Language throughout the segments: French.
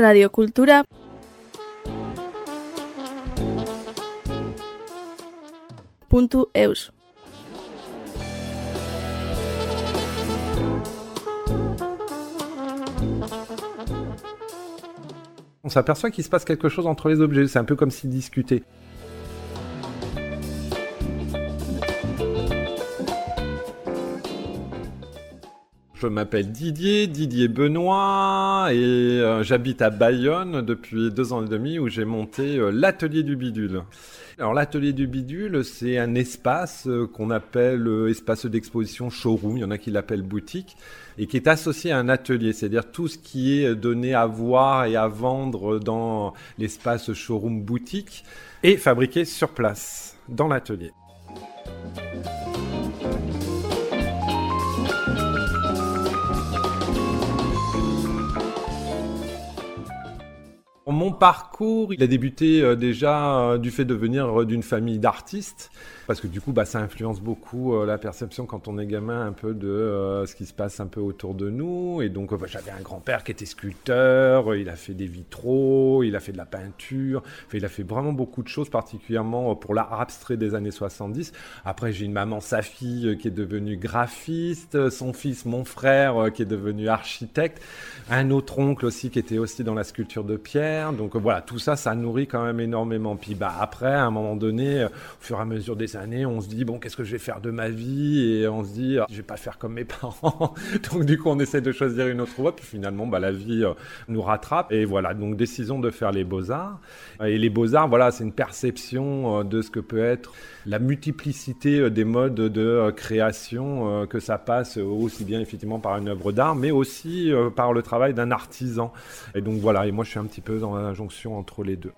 radiokultura puntu eus. On s'aperçoit qu'il se passe quelque chose entre les objets, c'est un peu comme s'ils discutaient. Je m'appelle Didier, Didier Benoît, et euh, j'habite à Bayonne depuis deux ans et demi où j'ai monté euh, l'atelier du bidule. Alors l'atelier du bidule, c'est un espace euh, qu'on appelle espace d'exposition showroom, il y en a qui l'appellent boutique, et qui est associé à un atelier, c'est-à-dire tout ce qui est donné à voir et à vendre dans l'espace showroom boutique est fabriqué sur place, dans l'atelier. Mon parcours, il a débuté euh, déjà euh, du fait de venir euh, d'une famille d'artistes, parce que du coup, bah, ça influence beaucoup la perception quand on est gamin un peu de ce qui se passe un peu autour de nous. Et donc, bah, j'avais un grand-père qui était sculpteur, il a fait des vitraux, il a fait de la peinture, il a fait vraiment beaucoup de choses, particulièrement pour l'art abstrait des années 70. Après, j'ai une maman, sa fille, qui est devenue graphiste, son fils, mon frère, qui est devenu architecte, un autre oncle aussi qui était aussi dans la sculpture de pierre. Donc voilà, tout ça, ça nourrit quand même énormément. Puis bah après, à un moment donné, euh, au fur et à mesure des années, on se dit bon, qu'est-ce que je vais faire de ma vie? Et on se dit, je vais pas faire comme mes parents. donc du coup, on essaie de choisir une autre voie. Puis finalement, bah, la vie euh, nous rattrape. Et voilà, donc décision de faire les beaux arts. Et les beaux arts, voilà, c'est une perception euh, de ce que peut être la multiplicité des modes de création que ça passe aussi bien effectivement par une œuvre d'art, mais aussi par le travail d'un artisan. Et donc voilà, et moi je suis un petit peu dans la jonction entre les deux.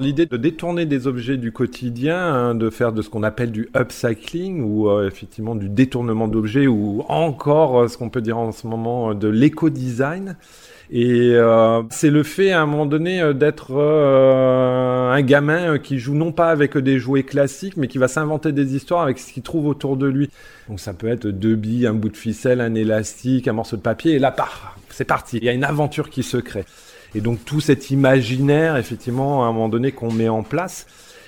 L'idée de détourner des objets du quotidien, hein, de faire de ce qu'on appelle du upcycling ou euh, effectivement du détournement d'objets ou encore euh, ce qu'on peut dire en ce moment euh, de l'éco-design. Et c'est le fait à un moment donné d'être un gamin qui joue non pas avec des jouets classiques, mais qui va s'inventer des histoires avec ce qu'il trouve autour de lui. Donc ça peut être deux billes, un bout de ficelle, un élastique, un morceau de papier, et là, c'est parti. Il y a une aventure qui se crée. Et donc tout cet imaginaire, effectivement, à un moment donné, qu'on met en place.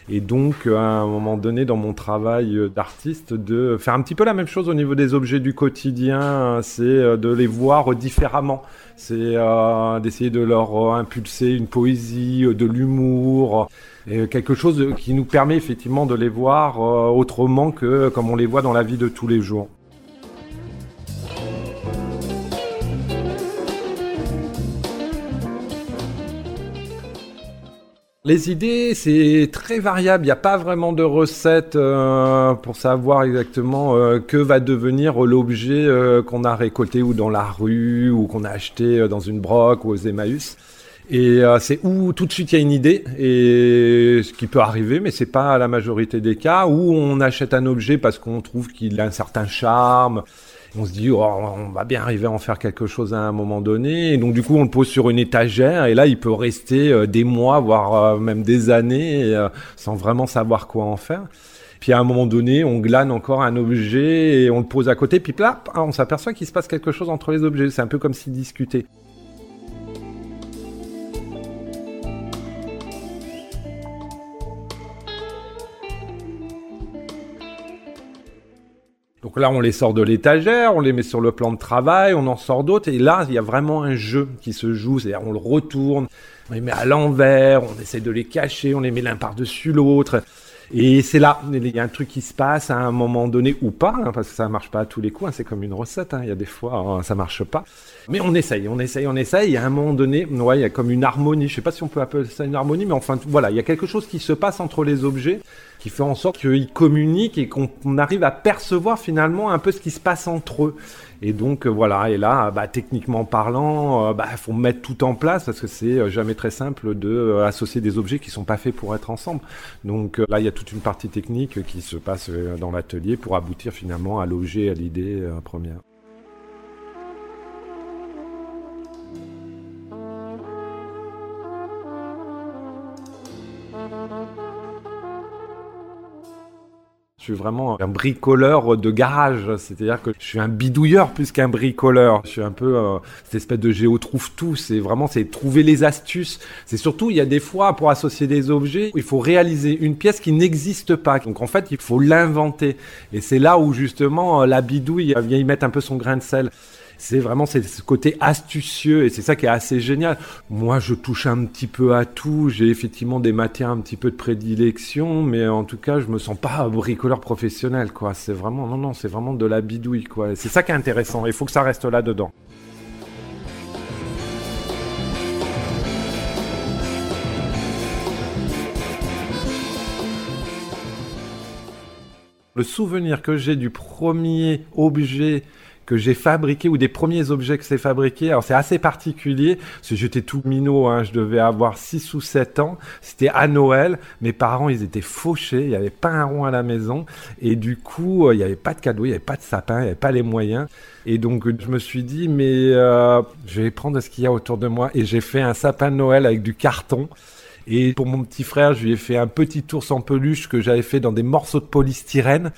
Et donc, à un moment donné, dans mon travail d'artiste, de faire un petit peu la même chose au niveau des objets du quotidien, c'est euh, de les voir différemment. C'est euh, d'essayer de leur euh, impulser une poésie, de l'humour, quelque chose qui nous permet effectivement de les voir autrement que comme on les voit dans la vie de tous les jours. Les idées, c'est très variable. Il n'y a pas vraiment de recette euh, pour savoir exactement euh, que va devenir l'objet euh, qu'on a récolté ou dans la rue ou qu'on a acheté dans une broque ou aux Emmaüs. Et c'est où tout de suite il y a une idée, et ce qui peut arriver, mais c'est pas la majorité des cas, où on achète un objet parce qu'on trouve qu'il a un certain charme, on se dit, oh, on va bien arriver à en faire quelque chose à un moment donné. Et donc, du coup, on le pose sur une étagère. Et là, il peut rester euh, des mois, voire euh, même des années, euh, sans vraiment savoir quoi en faire. Puis à un moment donné, on glane encore un objet et on le pose à côté. Puis là, on s'aperçoit qu'il se passe quelque chose entre les objets. C'est un peu comme s'ils discutaient. Donc là, on les sort de l'étagère, on les met sur le plan de travail, on en sort d'autres, et là, il y a vraiment un jeu qui se joue, c'est-à-dire on le retourne, on les met à l'envers, on essaie de les cacher, on les met l'un par-dessus l'autre. Et c'est là, il y a un truc qui se passe à un moment donné ou pas, hein, parce que ça marche pas à tous les coups, hein, c'est comme une recette, hein, il y a des fois ça marche pas. Mais on essaye, on essaye, on essaye, et à un moment donné, ouais, il y a comme une harmonie, je sais pas si on peut appeler ça une harmonie, mais enfin voilà, il y a quelque chose qui se passe entre les objets qui fait en sorte qu'ils communiquent et qu'on arrive à percevoir finalement un peu ce qui se passe entre eux. Et donc euh, voilà, et là, bah, techniquement parlant, il euh, bah, faut mettre tout en place parce que c'est euh, jamais très simple de associer des objets qui sont pas faits pour être ensemble. Donc là, il y a toute une partie technique qui se passe dans l'atelier pour aboutir finalement à l'objet, à l'idée première. Suis vraiment un bricoleur de garage, c'est-à-dire que je suis un bidouilleur plus qu'un bricoleur. Je suis un peu euh, cette espèce de géo trouve tout. C'est vraiment c'est trouver les astuces. C'est surtout il y a des fois pour associer des objets, il faut réaliser une pièce qui n'existe pas. Donc en fait il faut l'inventer. Et c'est là où justement la bidouille vient y mettre un peu son grain de sel c'est vraiment ce côté astucieux et c'est ça qui est assez génial. Moi, je touche un petit peu à tout. J'ai effectivement des matières un petit peu de prédilection, mais en tout cas, je me sens pas bricoleur professionnel, quoi. C'est vraiment, non, non, c'est vraiment de la bidouille, quoi. C'est ça qui est intéressant. Il faut que ça reste là dedans. Le souvenir que j'ai du premier objet que j'ai fabriqué ou des premiers objets que j'ai fabriqués. Alors c'est assez particulier, parce que j'étais tout minot, hein, je devais avoir 6 ou 7 ans. C'était à Noël, mes parents ils étaient fauchés, il n'y avait pas un rond à la maison, et du coup euh, il n'y avait pas de cadeau, il n'y avait pas de sapin, il n'y avait pas les moyens. Et donc je me suis dit, mais euh, je vais prendre ce qu'il y a autour de moi, et j'ai fait un sapin de Noël avec du carton. Et pour mon petit frère, je lui ai fait un petit ours en peluche que j'avais fait dans des morceaux de polystyrène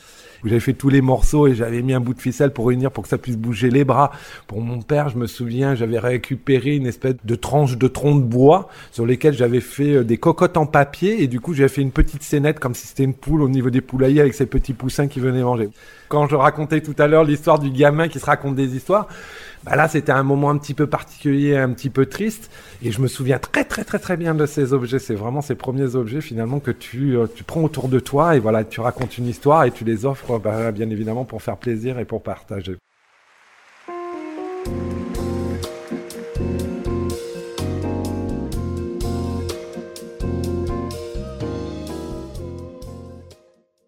où j'avais fait tous les morceaux et j'avais mis un bout de ficelle pour réunir pour que ça puisse bouger les bras. Pour mon père, je me souviens, j'avais récupéré une espèce de tranche de tronc de bois sur lesquels j'avais fait euh, des cocottes en papier et du coup j'avais fait une petite scénette comme si c'était une poule au niveau des poulaillers avec ces petits poussins qui venaient manger. Quand je racontais tout à l'heure l'histoire du gamin qui se raconte des histoires, bah là, c'était un moment un petit peu particulier, un petit peu triste. Et je me souviens très, très, très, très bien de ces objets. C'est vraiment ces premiers objets, finalement, que tu, euh, tu prends autour de toi et voilà, tu racontes une histoire et tu les offres, bah, bien évidemment, pour faire plaisir et pour partager.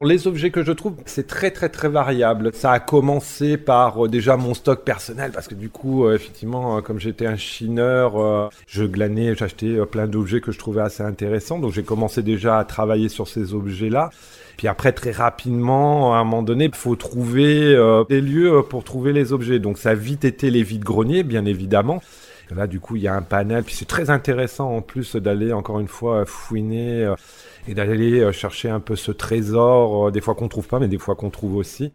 Les objets que je trouve, c'est très très très variable. Ça a commencé par euh, déjà mon stock personnel parce que du coup, euh, effectivement, euh, comme j'étais un chineur, je glanais, j'achetais plein d'objets que je trouvais assez intéressants. Donc j'ai commencé déjà à travailler sur ces objets-là. Puis après, très rapidement, à un moment donné, il faut trouver des lieux pour trouver les objets. Donc ça a vite été les vides-greniers, bien évidemment. Là, du coup, il y a un panel. Puis c'est très intéressant en plus d'aller encore une fois fouiner et d'aller euh, chercher un peu ce trésor, euh, des fois qu'on trouve pas, mais des fois qu'on trouve aussi.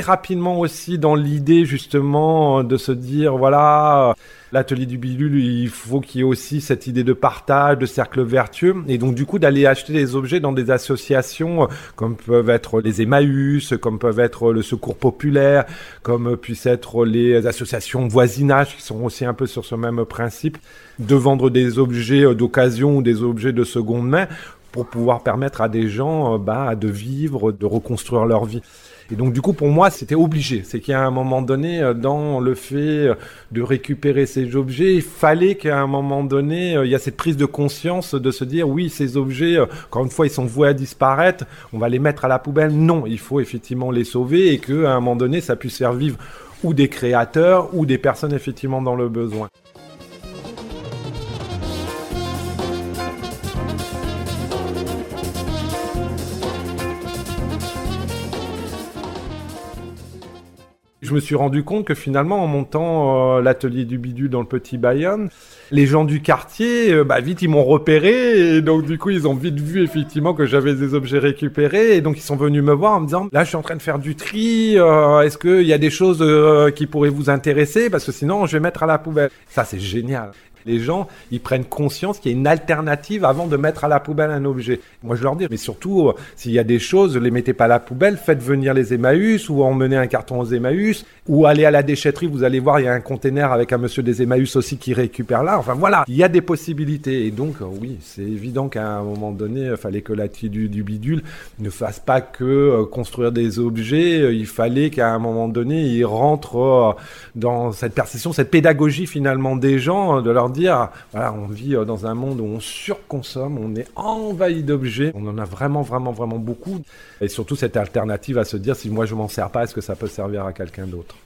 Rapidement aussi dans l'idée justement de se dire voilà l'atelier du bidule, il faut qu'il y ait aussi cette idée de partage, de cercle vertueux, et donc du coup d'aller acheter des objets dans des associations comme peuvent être les Emmaüs, comme peuvent être le Secours populaire, comme puissent être les associations voisinage qui sont aussi un peu sur ce même principe, de vendre des objets d'occasion ou des objets de seconde main pour pouvoir permettre à des gens bah, de vivre, de reconstruire leur vie. Et donc du coup pour moi c'était obligé. C'est qu'à un moment donné euh, dans le fait euh, de récupérer ces objets, il fallait qu'à un moment donné euh, il y a cette prise de conscience de se dire oui ces objets encore une fois ils sont voués à disparaître, on va les mettre à la poubelle. Non, il faut effectivement les sauver et qu'à un moment donné ça puisse faire vivre ou des créateurs ou des personnes effectivement dans le besoin. Je me suis rendu compte que finalement, en montant euh, l'atelier du bidule dans le petit Bayonne, les gens du quartier, euh, bah, vite, ils m'ont repéré. Et donc, du coup, ils ont vite vu, effectivement, que j'avais des objets récupérés. Et donc, ils sont venus me voir en me disant, là, je suis en train de faire du tri. Euh, est-ce qu'il y a des choses qui pourraient vous intéresser? Parce que sinon, je vais mettre à la poubelle. Ça, c'est génial les gens, ils prennent conscience qu'il y a une alternative avant de mettre à la poubelle un objet. Moi, je leur dis, mais surtout, euh, s'il y a des choses, ne les mettez pas à la poubelle, faites venir les Emmaüs ou emmenez un carton aux Emmaüs ou allez à la déchetterie, vous allez voir, il y a un container avec un monsieur des Emmaüs aussi qui récupère là. Enfin voilà, il y a des possibilités. Et donc, euh, oui, c'est évident qu'à un moment donné, il fallait que la du, du bidule ne fasse pas que euh, construire des objets, il fallait qu'à un moment donné, il rentre dans cette perception, cette pédagogie finalement des gens, de leur dire, voilà, on vit euh, dans un monde où on surconsomme, on est envahi d'objets, on en a vraiment, vraiment, vraiment beaucoup. Et surtout cette alternative à se dire, si moi je m'en sers pas, est-ce que ça peut servir à quelqu'un d'autre?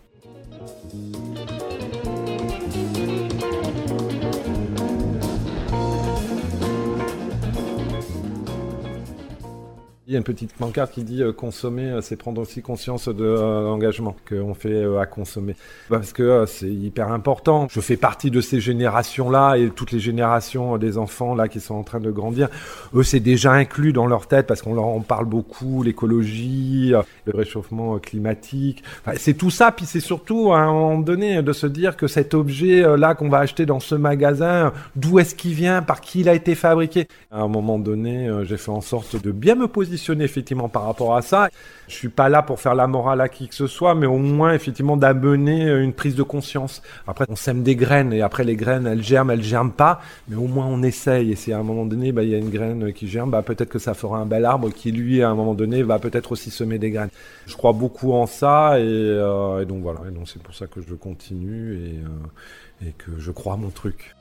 Il y a une petite pancarte qui dit euh, consommer, euh, c'est prendre aussi conscience de euh, l'engagement qu'on fait euh, à consommer. Parce que c'est hyper important. Je fais partie de ces générations-là et toutes les générations des enfants là qui sont en train de grandir. Eux, c'est déjà inclus dans leur tête parce qu'on leur en parle beaucoup, l'écologie, le réchauffement climatique. C'est tout ça. Puis c'est surtout à un moment donné de se dire que cet objet euh, là qu'on va acheter dans ce magasin, d'où est-ce qu'il vient, par qui il a été fabriqué? À un moment donné, j'ai fait en sorte de bien me positionner effectivement par rapport à ça. Je suis pas là pour faire la morale à qui que ce soit, mais au moins effectivement d'amener euh, une prise de conscience. Après, on sème des graines et après les graines, elles germent, elles germent pas, mais au moins on essaye. Et si à un moment donné, bah, il y a une graine qui germe, bah, peut-être que ça fera un bel arbre qui lui, à un moment donné, va peut-être aussi semer des graines. Je crois beaucoup en ça et, euh, donc voilà. Et donc c'est pour ça que je continue et, euh, et que je crois mon truc.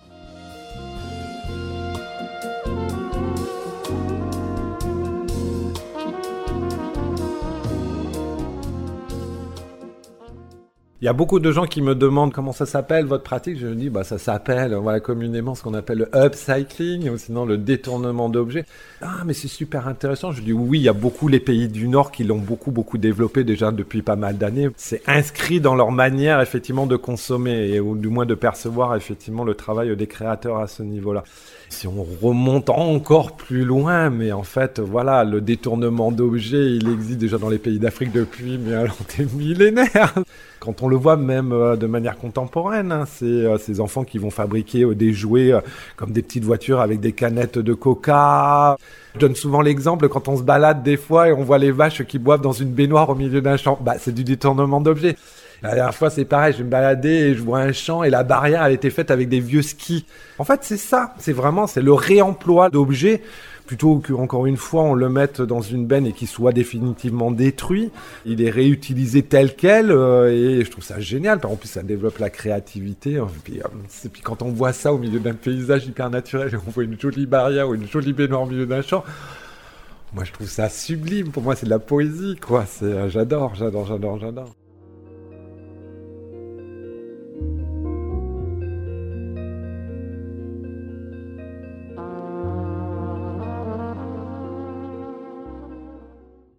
Il y a beaucoup de gens qui me demandent comment ça s'appelle votre pratique. Je dis bah ça s'appelle voilà communément ce qu'on appelle le upcycling ou sinon le détournement d'objets. Ah mais c'est super intéressant. Je dis oui, il y a beaucoup les pays du Nord qui l'ont beaucoup beaucoup développé déjà depuis pas mal d'années. C'est inscrit dans leur manière effectivement de consommer et ou du moins de percevoir effectivement le travail des créateurs à ce niveau-là. Si on remonte encore plus loin, mais en fait, voilà, le détournement d'objets, il existe déjà dans les pays d'Afrique depuis, mais alors des millénaires. Quand on le voit même euh, de manière contemporaine, hein, c'est euh, ces enfants qui vont fabriquer euh, des jouets comme des petites voitures avec des canettes de coca. Je donne souvent l'exemple quand on se balade des fois et on voit les vaches qui boivent dans une baignoire au milieu d'un champ. Bah, c'est du détournement d'objets. La dernière fois, c'est pareil, je me balader et je vois un champ et la barrière, elle était faite avec des vieux skis. En fait, c'est ça. C'est vraiment, c'est le réemploi d'objets plutôt que encore une fois on le mette dans une benne et qu'il soit définitivement détruit, il est réutilisé tel quel euh, et je trouve ça génial. En plus, ça développe la créativité. Et puis, euh, puis quand on voit ça au milieu d'un paysage hyper naturel, on voit une jolie barrière ou une jolie baignoire au milieu d'un champ. Moi, je trouve ça sublime. Pour moi, c'est de la poésie, quoi. C'est, euh, j'adore, j'adore, j'adore, j'adore.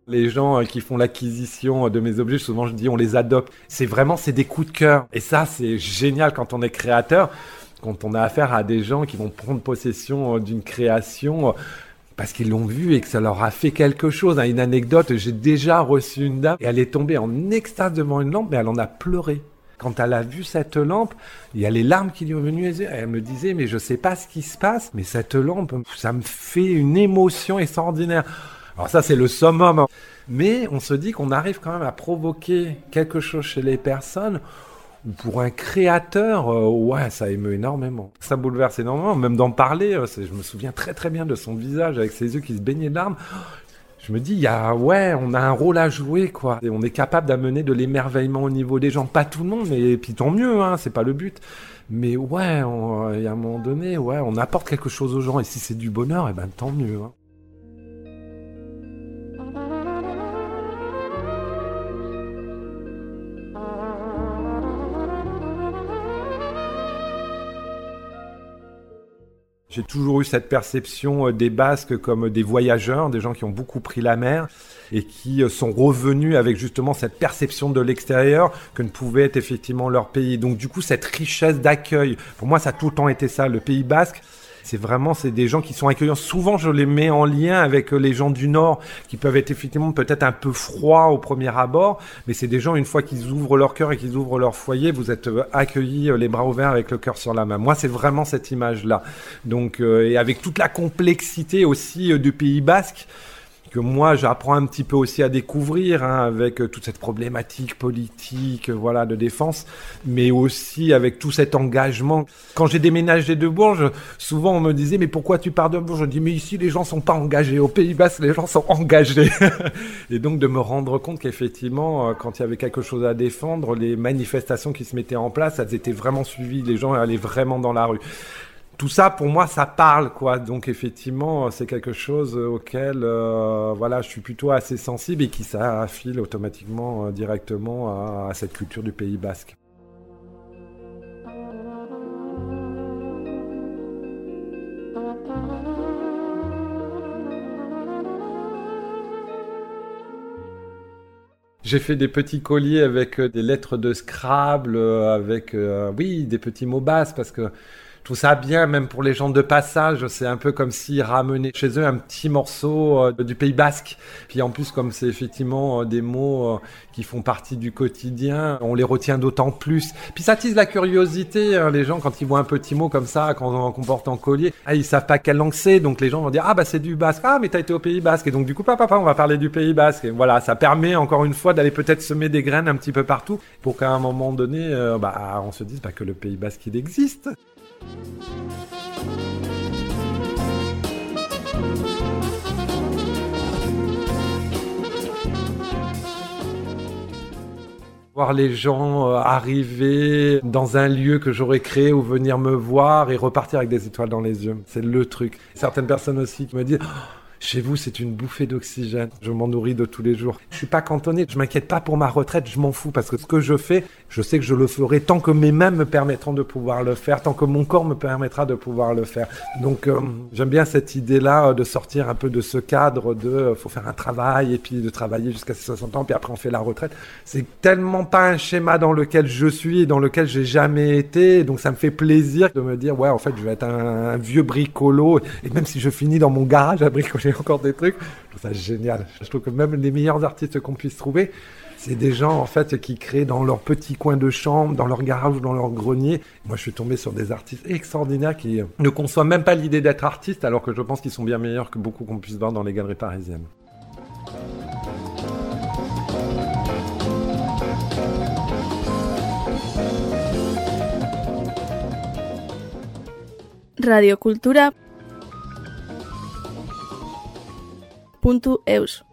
Les gens euh, qui font l'acquisition de mes objets, souvent je dis on les adopte. C'est vraiment, c'est des coups de cœur. Et ça, c'est génial quand on est créateur, quand on a affaire à des gens qui vont prendre possession euh, d'une création euh, parce qu'ils l'ont vu et que ça leur a fait quelque chose. Une anecdote, j'ai déjà reçu une dame et elle est tombée en extase devant une lampe, mais elle en a pleuré. Quand elle a vu cette lampe, il y a les larmes qui lui sont venues. Elle me disait, mais je sais pas ce qui se passe, mais cette lampe, ça me fait une émotion extraordinaire. Alors ça, c'est le summum. Mais on se dit qu'on arrive quand même à provoquer quelque chose chez les personnes ou pour un créateur, euh, ouais, ça émeut énormément. Ça bouleverse énormément. Même d'en parler, euh, je me souviens très très bien de son visage avec ses yeux qui se baignaient de larmes. Je me dis, y a, ouais, on a un rôle à jouer, quoi. Et on est capable d'amener de l'émerveillement au niveau des gens. Pas tout le monde, mais puis tant mieux, hein, c'est pas le but. Mais ouais, on- il y a un moment donné, ouais, on apporte quelque chose aux gens. Et si c'est du bonheur, eh ben tant mieux. hein. J'ai toujours eu cette perception euh, des Basques comme des voyageurs, des gens qui ont beaucoup pris la mer et qui euh, sont revenus avec justement cette perception de l'extérieur que ne pouvait être effectivement leur pays. Donc du coup, cette richesse d'accueil, pour moi, ça a tout le temps été ça, le Pays Basque. C'est vraiment, c'est des gens qui sont accueillants. Souvent, je les mets en lien avec euh, les gens du Nord, qui peuvent être effectivement peut-être un peu froids au premier abord, mais c'est des gens, une fois qu'ils ouvrent leur cœur et qu'ils ouvrent leur foyer, vous êtes euh, accueillis euh, les bras ouverts avec le cœur sur la main. Moi, c'est vraiment cette image-là. Donc, euh, et avec toute la complexité aussi du Pays Basque, que moi j'apprends un petit peu aussi à découvrir hein, avec euh, toute cette problématique politique, euh, voilà, de défense, mais aussi avec tout cet engagement. Quand j'ai déménagé de Bourges, souvent on me disait mais pourquoi tu pars de Bourges? Je dis mais ici les gens sont pas engagés, au Pays Basque les gens sont engagés. Et donc de me rendre compte qu'effectivement euh, quand il y avait quelque chose à défendre, les manifestations qui se mettaient en place, elles étaient vraiment suivies, les gens allaient vraiment dans la rue tout ça pour moi ça parle quoi donc effectivement c'est quelque chose auquel euh, voilà je suis plutôt assez sensible et qui s'affile automatiquement euh, directement à, cette culture du Pays Basque. J'ai fait des petits colliers avec euh, des lettres de Scrabble, euh, avec, euh, oui, des petits mots basses, parce que tout ça bien, même pour les gens de passage. C'est un peu comme s'ils ramenaient chez eux un petit morceau euh, du Pays Basque. Puis en plus, comme c'est effectivement euh, des mots euh, qui font partie du quotidien, on les retient d'autant plus. Puis ça tise la curiosité. hein, les gens, quand ils voient un petit mot comme ça, quand on comporte en collier, ah, ils savent pas quelle langue c'est. Donc les gens vont dire ah bah c'est du Basque. Ah mais t'as été au Pays Basque. Et donc du coup, papa, papa, on va parler du Pays Basque. Et voilà, ça permet encore une fois d'aller peut-être semer des graines un petit peu partout pour qu'à un moment donné, bah, on se dise bah, que le Pays Basque il existe. Voir les gens euh, arriver dans un lieu que j'aurais créé ou venir me voir et repartir avec des étoiles dans les yeux. C'est le truc. Certaines personnes aussi qui me disent Oh, chez vous, c'est une bouffée d'oxygène. Je m'en nourris de tous les jours. Je suis pas cantonné. Je m'inquiète pas pour ma retraite. Je m'en fous parce que ce que je fais, je sais que je le ferai tant que mes mains me permettront de pouvoir le faire, tant que mon corps me permettra de pouvoir le faire. Donc, euh, j'aime bien cette idée-là euh, de sortir un peu de ce cadre de euh, faut faire un travail et puis de travailler jusqu'à ses 60 ans, puis après on fait la retraite. C'est tellement pas un schéma dans lequel je suis et dans lequel j'ai jamais été. Donc, ça me fait plaisir de me dire ouais, en fait, je vais être un, un vieux bricolo et même si je finis dans mon garage à bricoler encore des trucs, je trouve ça génial. Je trouve que même les meilleurs artistes qu'on puisse trouver, c'est des gens en fait qui créent dans leur petit coin de chambre, dans leur garage ou dans leur grenier. Moi, je suis tombé sur des artistes extraordinaires qui ne conçoivent même pas l'idée d'être artistes, alors que je pense qu'ils sont bien meilleurs que beaucoup qu'on puisse voir dans les galeries parisiennes. radiocultura.eus